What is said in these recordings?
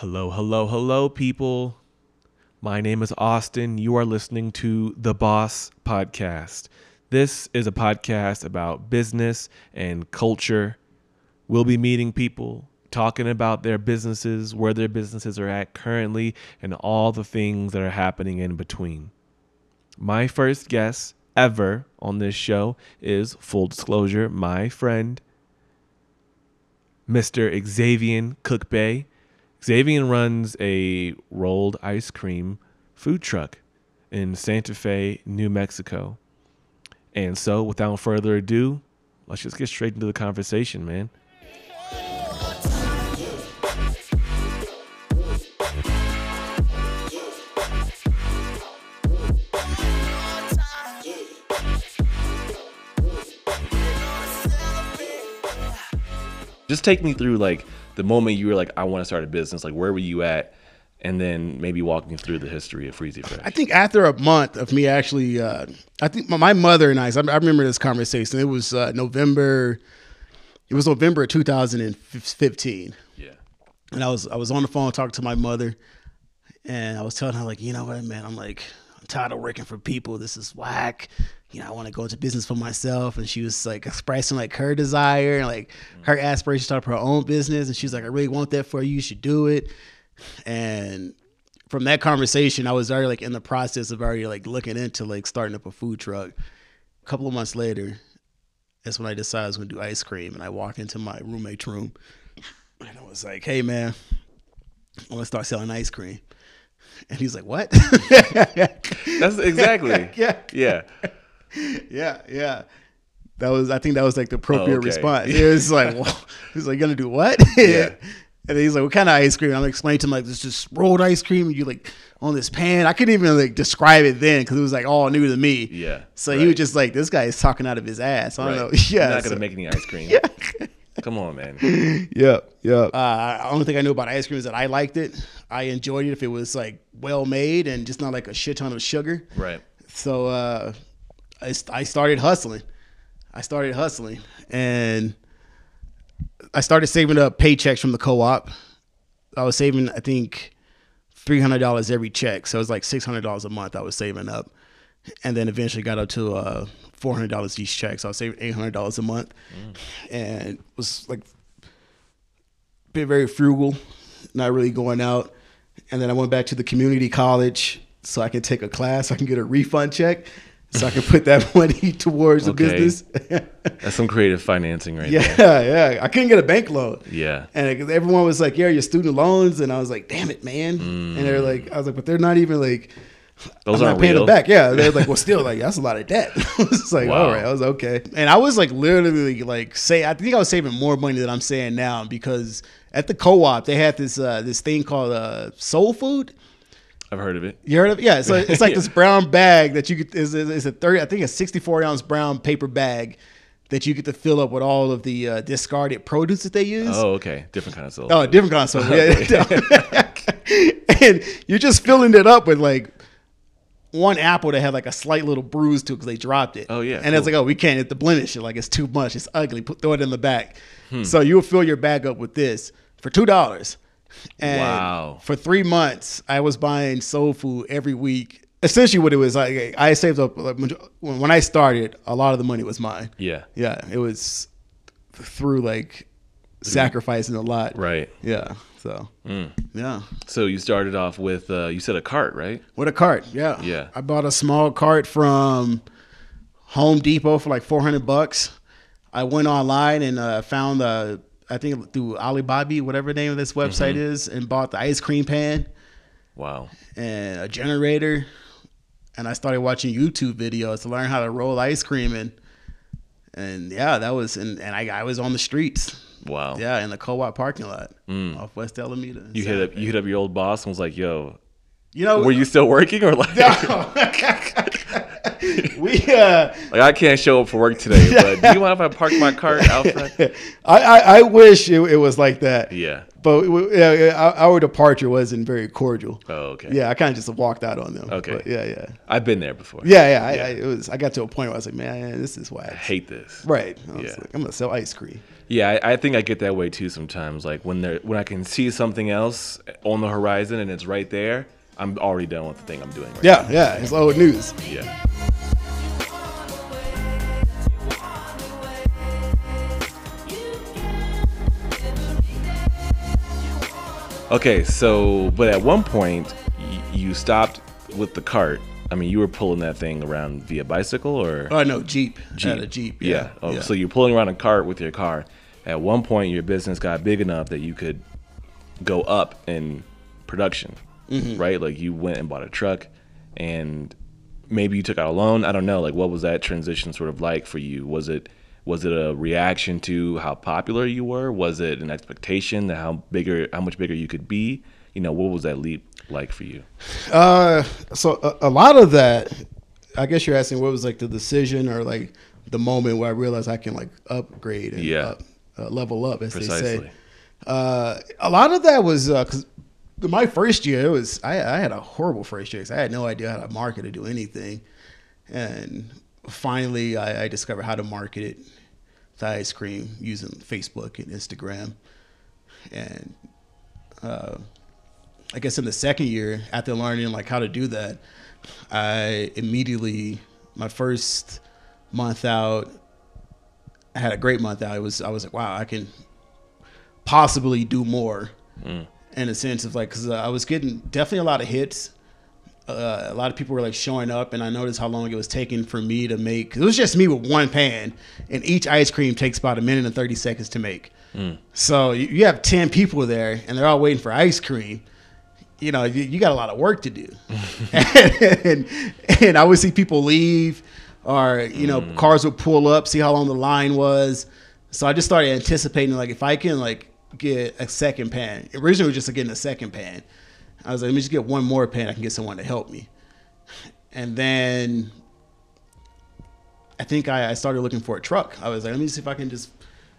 Hello, hello, hello, people. My name is Austin. You are listening to the Boss Podcast. This is a podcast about business and culture. We'll be meeting people, talking about their businesses, where their businesses are at currently, and all the things that are happening in between. My first guest ever on this show is, full disclosure, my friend, Mr. Xavier Cookbay. Xavier runs a rolled ice cream food truck in Santa Fe, New Mexico. And so, without further ado, let's just get straight into the conversation, man. Just take me through like the moment you were like, I want to start a business. Like, where were you at? And then maybe walking through the history of Freezy Fresh. I think after a month of me actually, uh, I think my, mother and I, I remember this conversation. It was uh, November, it was November of 2015. yeah. And I was, I was on the phone talking to my mother and I was telling her like, you know what, man, I'm like, I'm tired of working for people. This is whack. You know, I want to go into business for myself. And she was like expressing like her desire and like her mm. aspiration to start her own business. And she's like, I really want that for you. You should do it. And from that conversation, I was already like in the process of already like looking into like starting up a food truck. A couple of months later, that's when I decided I was gonna do ice cream. And I walk into my roommate's room and I was like, hey man, I want to start selling ice cream. And he's like, what? That's exactly. yeah. Yeah. Yeah, yeah. That was I think that was like the appropriate Oh, okay. response. It was like, well, he's like, gonna do what? Yeah. And then he's like, what kind of ice cream? I'm explaining to him like this just rolled ice cream. You like on this pan. I couldn't even like describe it then because it was like all new to me. Yeah. So he was just like, this guy is talking out of his ass. I don't know. Yeah. You're not so- gonna make any ice cream. yeah. Come on, man. Yep. Yep. Uh, the only thing I knew about ice cream is that I liked it. I enjoyed it if it was like well made and just not like a shit ton of sugar. Right. So uh, I, I started hustling. I started hustling and I started saving up paychecks from the co-op. I was saving, I think, three hundred dollars every check, so it was like six hundred dollars a month. I was saving up, and then eventually got up to uh, four hundred dollars each check. So I was saving eight hundred dollars a month, and was like been very frugal, not really going out. And then I went back to the community college so I could take a class, I can get a refund check, so I can put that money towards the Okay. business. That's some creative financing right yeah, there. yeah. I couldn't get a bank loan. Yeah. And everyone was like, "Yeah, your student loans," and I was like, "Damn it, man!" And they're like, "I was like, but they're not even like, Those I'm aren't paying real. them back." Yeah, they're like, "Well, still, like that's a lot of debt." I was like, Wow. "All right," I was okay. And I was like, literally, like, say, I think I was saving more money than I'm saying now because at the co-op they had this uh, this thing called uh, Soul Food. I've heard of it. You heard of? It? Yeah, so it's like Yeah. this brown bag that you get is is a thirty, I think a sixty four ounce brown paper bag that you get to fill up with all of the uh, discarded produce that they use. Oh, okay. Different kind of soul. Oh, different console. Yeah. and you're just filling it up with like one apple that had like a slight little bruise to it because they dropped it. Oh, yeah, And it's like, oh, we can't hit the blemish. It. Like it's too much. It's ugly. Put throw it in the back. Hmm. So you'll fill your bag up with this for two dollars. And Wow. for three months, I was buying soul food every week. Essentially, what it was like, I saved up. Like, when I started, a lot of the money was mine. Yeah. Yeah, it was through like sacrificing a lot. Right. Yeah. So Mm. yeah, So you started off with uh, you said a cart, right? with a cart. Yeah. Yeah. I bought a small cart from Home Depot for like four hundred bucks. I went online and uh, found the I think through Alibaba, whatever name of this website Mm-hmm. is, and bought the ice cream pan Wow. and a generator. And I started watching YouTube videos to learn how to roll ice cream and and yeah, that was and, and I, I was on the streets. Wow. Yeah, in the co-op parking lot Mm. off West Alameda. You hit up you hit up your old boss and was like, "Yo, You know, were you still working or like?" we uh, Like I can't show up for work today, but do you mind if I park my car out front? I, I I wish it, it was like that. Yeah. But yeah, our departure wasn't very cordial. Oh, okay. Yeah, I kind of just walked out on them. Okay. But yeah, yeah, I've been there before. yeah, yeah. I, Yeah. I, it was. I got to a point where I was like, man, this is why I hate this. Right. I was Yeah. like, I'm gonna sell ice cream. Yeah, I, I think I get that way too sometimes. Like when there when I can see something else on the horizon and it's right there, I'm already done with the thing I'm doing right Yeah, yeah. It's old news. Yeah. Okay, so but at one point y- you stopped with the cart. I mean, you were pulling that thing around via bicycle or Oh no, Jeep. Jeep. Had a Jeep. Yeah. Yeah. Oh, yeah. so you're pulling around a cart with your car. At one point, your business got big enough that you could go up in production, Mm-hmm. right? Like you went and bought a truck, and maybe you took out a loan. I don't know. Like, what was that transition sort of like for you? Was it was it a reaction to how popular you were? Was it an expectation that how bigger, how much bigger you could be? You know, what was that leap like for you? Uh, so a, a lot of that, I guess you're asking what was like the decision or like the moment where I realized I can like upgrade and Yeah. up, uh, level up, as they say. Uh, a lot of that was because my first year, it was I, I had a horrible first year I had no idea how to market or do anything, and finally I, I discovered how to market it, the ice cream using Facebook and Instagram, and uh, I guess in the second year, after learning like how to do that, I immediately my first month out, I had a great month out. It was I was like, wow, I can possibly do more in a sense of like because uh, I was getting definitely a lot of hits. Uh, a lot of people were like showing up, and I noticed how long it was taking for me to make. It was just me with one pan, and each ice cream takes about a minute and thirty seconds to make. So you, you have ten people there, and they're all waiting for ice cream. You know, you, you got a lot of work to do, and, and I would see people leave, or you know, cars would pull up, see how long the line was. So I just started anticipating, like, if I can like get a second pan. Originally, it was just like getting a second pan. I was like, let me just get one more pan. I can get someone to help me. And then I think I, I started looking for a truck. I was like, let me see if I can just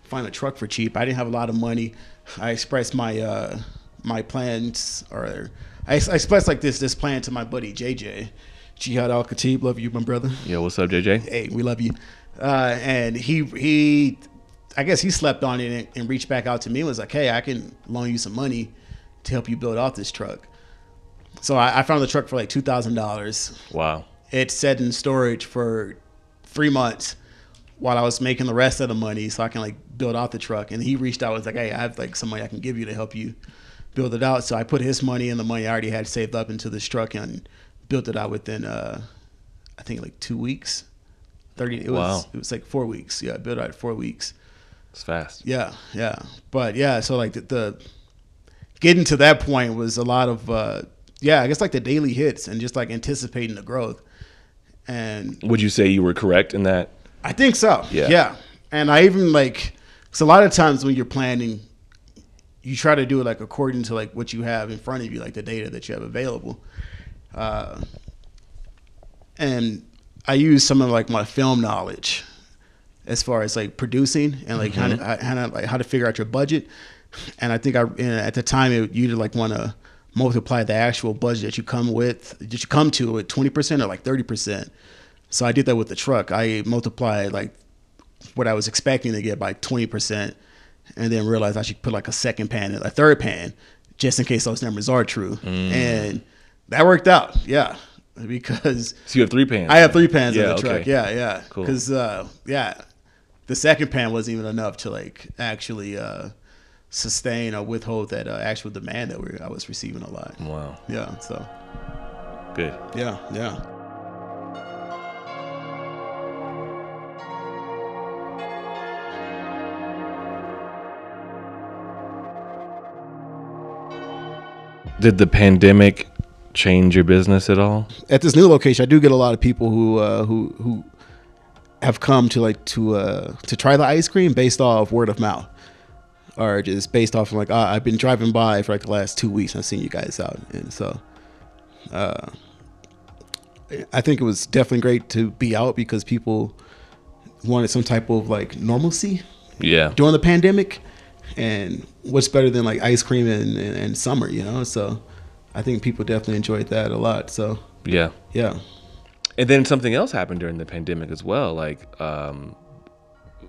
find a truck for cheap. I didn't have a lot of money. I expressed my uh, my plans, or I, I expressed like this this plan to my buddy JJ, Jihad Al Khatib. Love you, my brother Yo, what's up, JJ? hey, we love you. Uh, and he he, I guess he slept on it and, and reached back out to me and was like, hey, I can loan you some money to help you build off this truck. So I, I found the truck for like two thousand dollars. Wow. It sat in storage for three months while I was making the rest of the money so I can like build out the truck. And he reached out and was like, hey, I have like some money I can give you to help you build it out. So I put his money and the money I already had saved up into this truck and built it out within uh I think like two weeks. Thirty it was Wow. it was like four weeks. Yeah, I built out four weeks. It's fast. Yeah, yeah. But yeah, so like the, the getting to that point was a lot of uh yeah, I guess like the daily hits and just like anticipating the growth. And Would you say you were correct in that? I think so. Yeah. Yeah. And I even like, because a lot of times when you're planning, you try to do it like according to like what you have in front of you, like the data that you have available. Uh, and I use some of like my film knowledge as far as like producing and like how to, how to like how to figure out your budget. And I think I and at the time it, you'd like want to multiply the actual budget that you come with that you come to with twenty percent or like thirty percent. So I did that with the truck. I multiplied like what I was expecting to get by twenty percent, and then realized I should put like a second pan, a third pan, just in case those numbers are true. And that worked out, yeah, because So you have three pans. I have three pans in Yeah, the truck. okay. Yeah, yeah. Cool. Because uh, yeah, the second pan wasn't even enough to like actually uh, sustain or withhold that uh, actual demand that we I was receiving a lot. Wow. Yeah. So Good. yeah, yeah. Did the pandemic change your business at all? at this new location, I do get a lot of people who uh, who who have come to like to uh, to try the ice cream based off word of mouth, or just based off of like uh, I've been driving by for like the last two weeks. and I've seen you guys out, and so uh, I think it was definitely great to be out because people wanted some type of like normalcy Yeah. during the pandemic. And what's better than like ice cream and, and, and summer, you know? So I think people definitely enjoyed that a lot. So Yeah. yeah. And then something else happened during the pandemic as well. Like, um,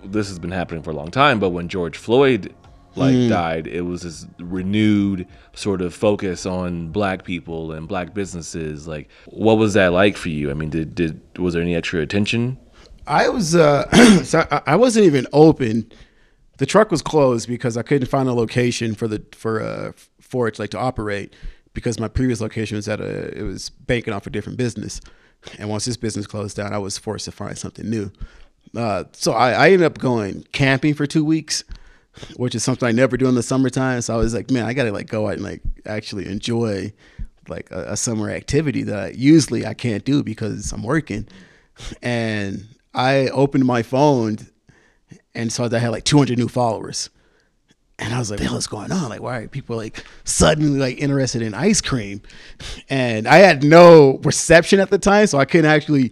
this has been happening for a long time, but when George Floyd like died, it was this renewed sort of focus on black people and black businesses. Like, what was that like for you? I mean, did did was there any extra attention? I was uh so I wasn't even open. The truck was closed because I couldn't find a location for the for uh for it like to operate because my previous location was at a it was banking off a different business. And once this business closed down, I was forced to find something new. Uh, so I, I ended up going camping for two weeks, which is something I never do in the summertime. So I was like, man, I gotta like go out and like actually enjoy like a, a summer activity that I, usually I can't do because I'm working. And I opened my phone and saw that I had like 200 new followers. And I was like, the hell is going on? Like, why are people like suddenly like interested in ice cream? And I had no reception at the time, so I couldn't actually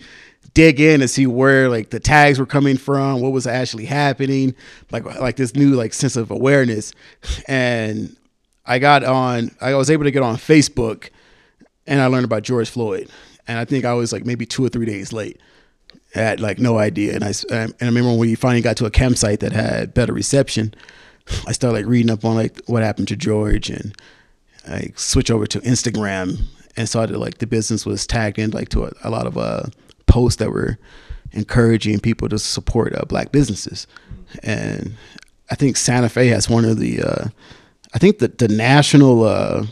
dig in and see where like the tags were coming from, what was actually happening, like like this new like sense of awareness. And I got on, I was able to get on Facebook, and I learned about George Floyd. And I think I was like maybe two or three days late. I had like no idea. And I and I remember when we finally got to a campsite that had better reception, I started like reading up on like what happened to George, and I switched over to Instagram and saw that like the business was tagged in like to a, a lot of uh posts that were encouraging people to support uh, black businesses. And I think Santa Fe has one of the uh I think the the national uh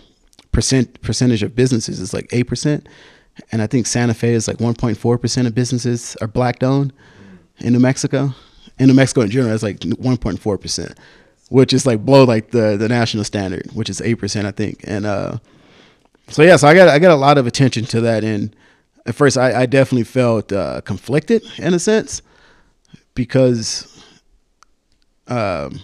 percent percentage of businesses is like eight percent. And I think Santa Fe is like 1.4% of businesses are black owned in New Mexico. In New Mexico in general, it's like 1.4%, which is like below like the, the national standard, which is 8%, I think. And uh, so, yeah, so I got, I got a lot of attention to that. And at first, I, I definitely felt uh, conflicted in a sense because um,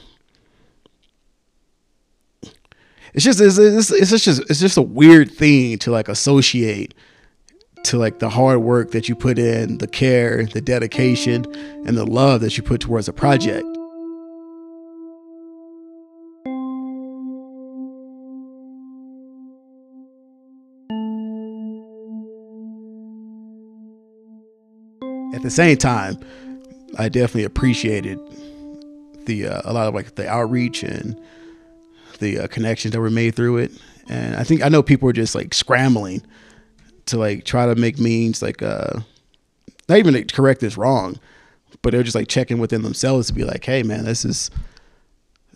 it's just it's, it's, it's just it's just a weird thing to like associate to like the hard work that you put in, the care, the dedication, and the love that you put towards a project. The same time, I definitely appreciated the uh, a lot of like the outreach and the uh, connections that were made through it. And I think I know people were just like scrambling to like try to make means like uh not even to correct this wrong, but they're just like checking within themselves to be like, hey man, this is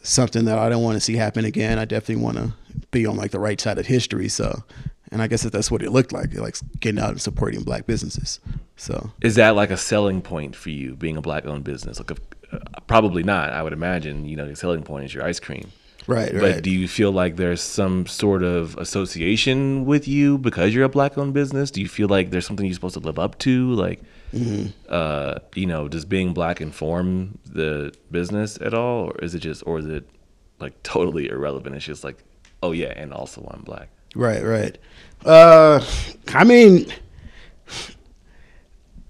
something that I don't want to see happen again. I definitely want to be on like the right side of history. So, and I guess that that's what it looked like, like getting out and supporting black businesses. So Is that like a selling point for you, being a black-owned business? Like, uh, probably not. I would imagine. You know, the selling point is your ice cream. right, But right. do you feel like there's some sort of association with you because you're a black-owned business? Do you feel like there's something you're supposed to live up to? Like, Mm-hmm. uh, you know, does being black inform the business at all, or is it just, or is it like totally irrelevant? It's just like, oh yeah, and also I'm black. Right, right. Uh, I mean,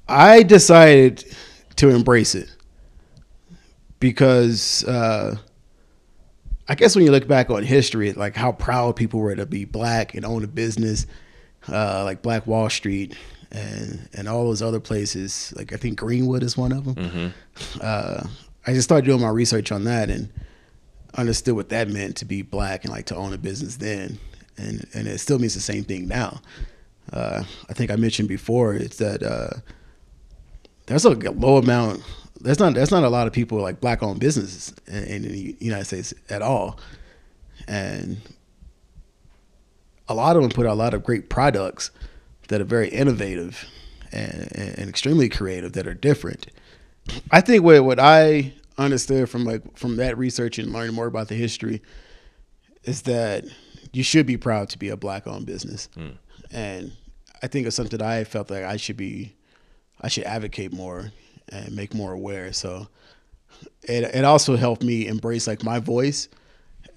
I decided to embrace it because uh, I guess when you look back on history, like how proud people were to be black and own a business, uh, like Black Wall Street and and all those other places. Like I think Greenwood is one of them. Uh, I just started doing my research on that and understood what that meant to be black and like to own a business then, and and it still means the same thing now. Uh, I think I mentioned before it's that uh, there's a low amount. There's not there's not a lot of people like black owned businesses in, in the United States at all, and a lot of them put out a lot of great products that are very innovative and, and extremely creative that are different. I think what what I understood from like from that research and learning more about the history is that you should be proud to be a black owned business. Hmm. And I think it's something that I felt like I should be I should advocate more and make more aware. So it it also helped me embrace like my voice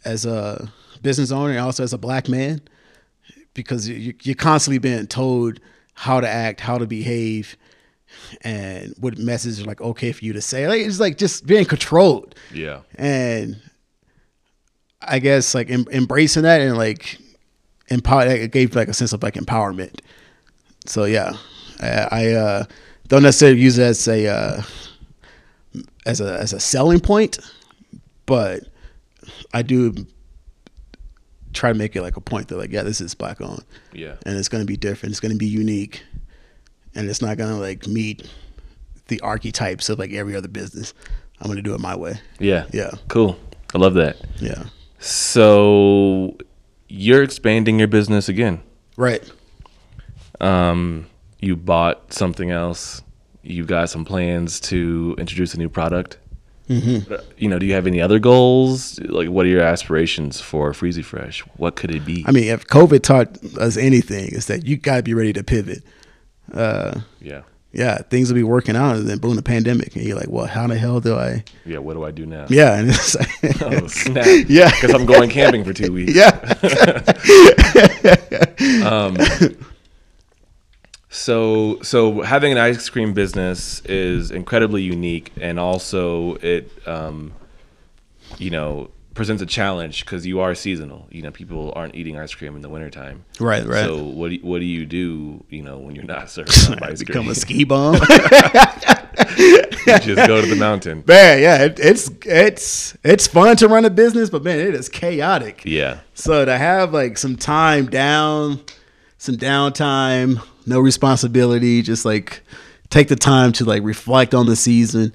as a business owner and also as a black man because you, you're constantly being told how to act, how to behave, and what message like okay for you to say. Like it's like just being controlled. Yeah. And I guess like em- embracing that and like empower it gave like a sense of like empowerment. So yeah, I, I uh, don't necessarily use it as a uh, as a as a selling point, but I do try to make it like a point that like yeah this is black on Yeah. and it's going to be different it's going to be unique and it's not going to like meet the archetypes of like every other business i'm going to do it my way Yeah. yeah Cool. I love that. yeah So you're expanding your business again. right Um, you bought something else. You got some plans to introduce a new product. mm-hmm. You know, do you have any other goals? Like, what are your aspirations for Freezy Fresh? What could it be? i mean if covid taught us anything is that you got to be ready to pivot uh yeah, yeah things will be working out and then boom the pandemic and you're like well how the hell do i yeah. What do I do now? yeah and it's like Oh snap! Yeah. because I'm going camping for two weeks. yeah Um, so so having an ice cream business is incredibly unique, and also it, um, you know, presents a challenge because you are seasonal. You know, people aren't eating ice cream in the wintertime. right right So what do you, what do you do? You know, when you're not serving ice become cream, become a ski bum you just go to the mountain. man yeah it, it's it's it's fun to run a business but man it is chaotic Yeah, So to have like some time down, some downtime, no responsibility, just like take the time to like reflect on the season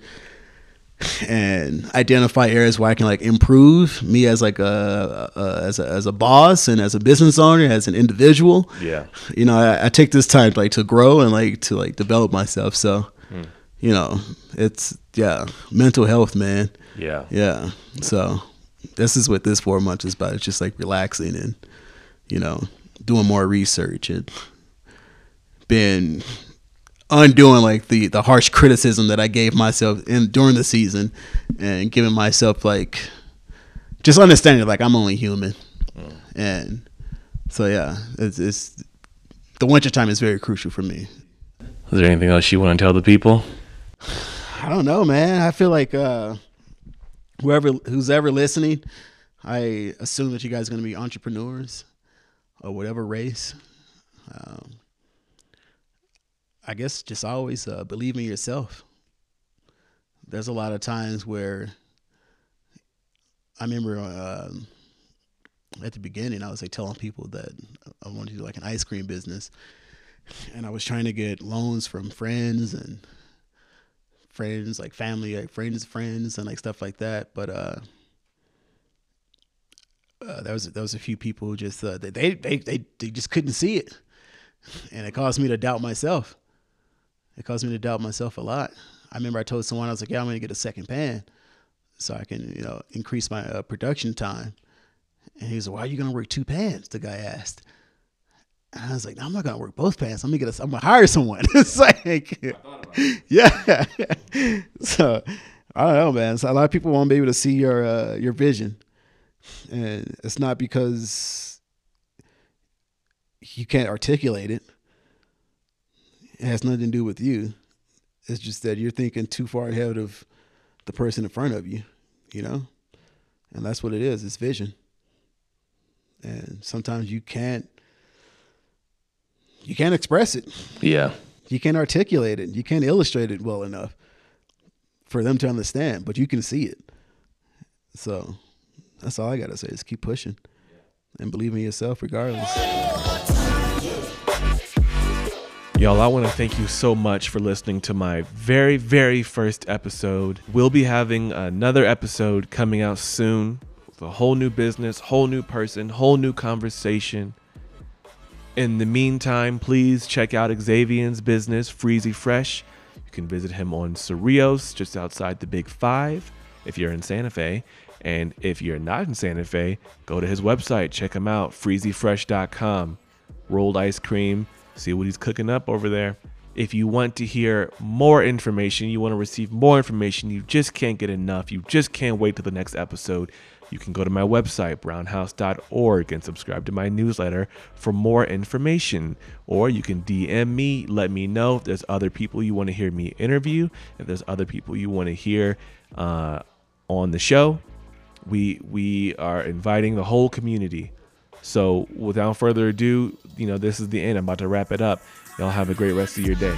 and identify areas where I can like improve me as like a, a as a as a boss and as a business owner, as an individual. yeah, You know, I, I take this time like to grow and like to like develop myself. So, hmm. you know, it's yeah, mental health, man. yeah, Yeah. So this is what this four months is about. It's just like relaxing and, you know, doing more research and being undoing like the the harsh criticism that I gave myself in during the season and giving myself like just understanding like I'm only human. And so yeah, it's it's the winter time is very crucial for me. Is there anything else you want to tell the people? I don't know, man. I feel like uh, whoever who's ever listening, I assume that you guys are going to be entrepreneurs or whatever race. Um, I guess just always uh, believe in yourself. There's a lot of times where I remember um at the beginning, I was like telling people that I wanted to do like an ice cream business, and I was trying to get loans from friends and friends, like family, like friends, friends, and like stuff like that. But uh, uh there was there was a few people just uh, they they they they just couldn't see it, and it caused me to doubt myself. It caused me to doubt myself a lot. I remember I told someone I was like, "Yeah, I'm gonna get a second pan, so I can you know increase my uh, production time." And he was like, "Why are you gonna work two pans?" The guy asked. And I was like, no, I'm not gonna work both pants. I'm gonna get a, I'm gonna hire someone. it's like, yeah. so I don't know, man. So a lot of people won't be able to see your uh, your vision, and it's not because you can't articulate it. It has nothing to do with you. It's just that you're thinking too far ahead of the person in front of you, you know, and that's what it is. It's vision, and sometimes you can't you can't express it. Yeah, You can't articulate it. You can't illustrate it well enough for them to understand, but you can see it. So that's all I got to say is keep pushing and believe in yourself regardless. Y'all, I want to thank you so much for listening to my very, very first episode. We'll be having another episode coming out soon with a whole new business, whole new person, whole new conversation. In the meantime, please check out Xavier's business, Freezy Fresh. You can visit him on Cerrillos, just outside the Big Five, if you're in Santa Fe. And if you're not in Santa Fe, go to his website, check him out, freezyfresh.com. Rolled ice cream, see what he's cooking up over there. If you want to hear more information, you want to receive more information, you just can't get enough, you just can't wait till the next episode, You can go to my website, brownhouse.org, and subscribe to my newsletter for more information. Or you can DM me, let me know if there's other people you want to hear me interview, if there's other people you want to hear uh, on the show. We we are inviting the whole community. So without further ado, you know, this is the end. I'm about to wrap it up. Y'all have a great rest of your day.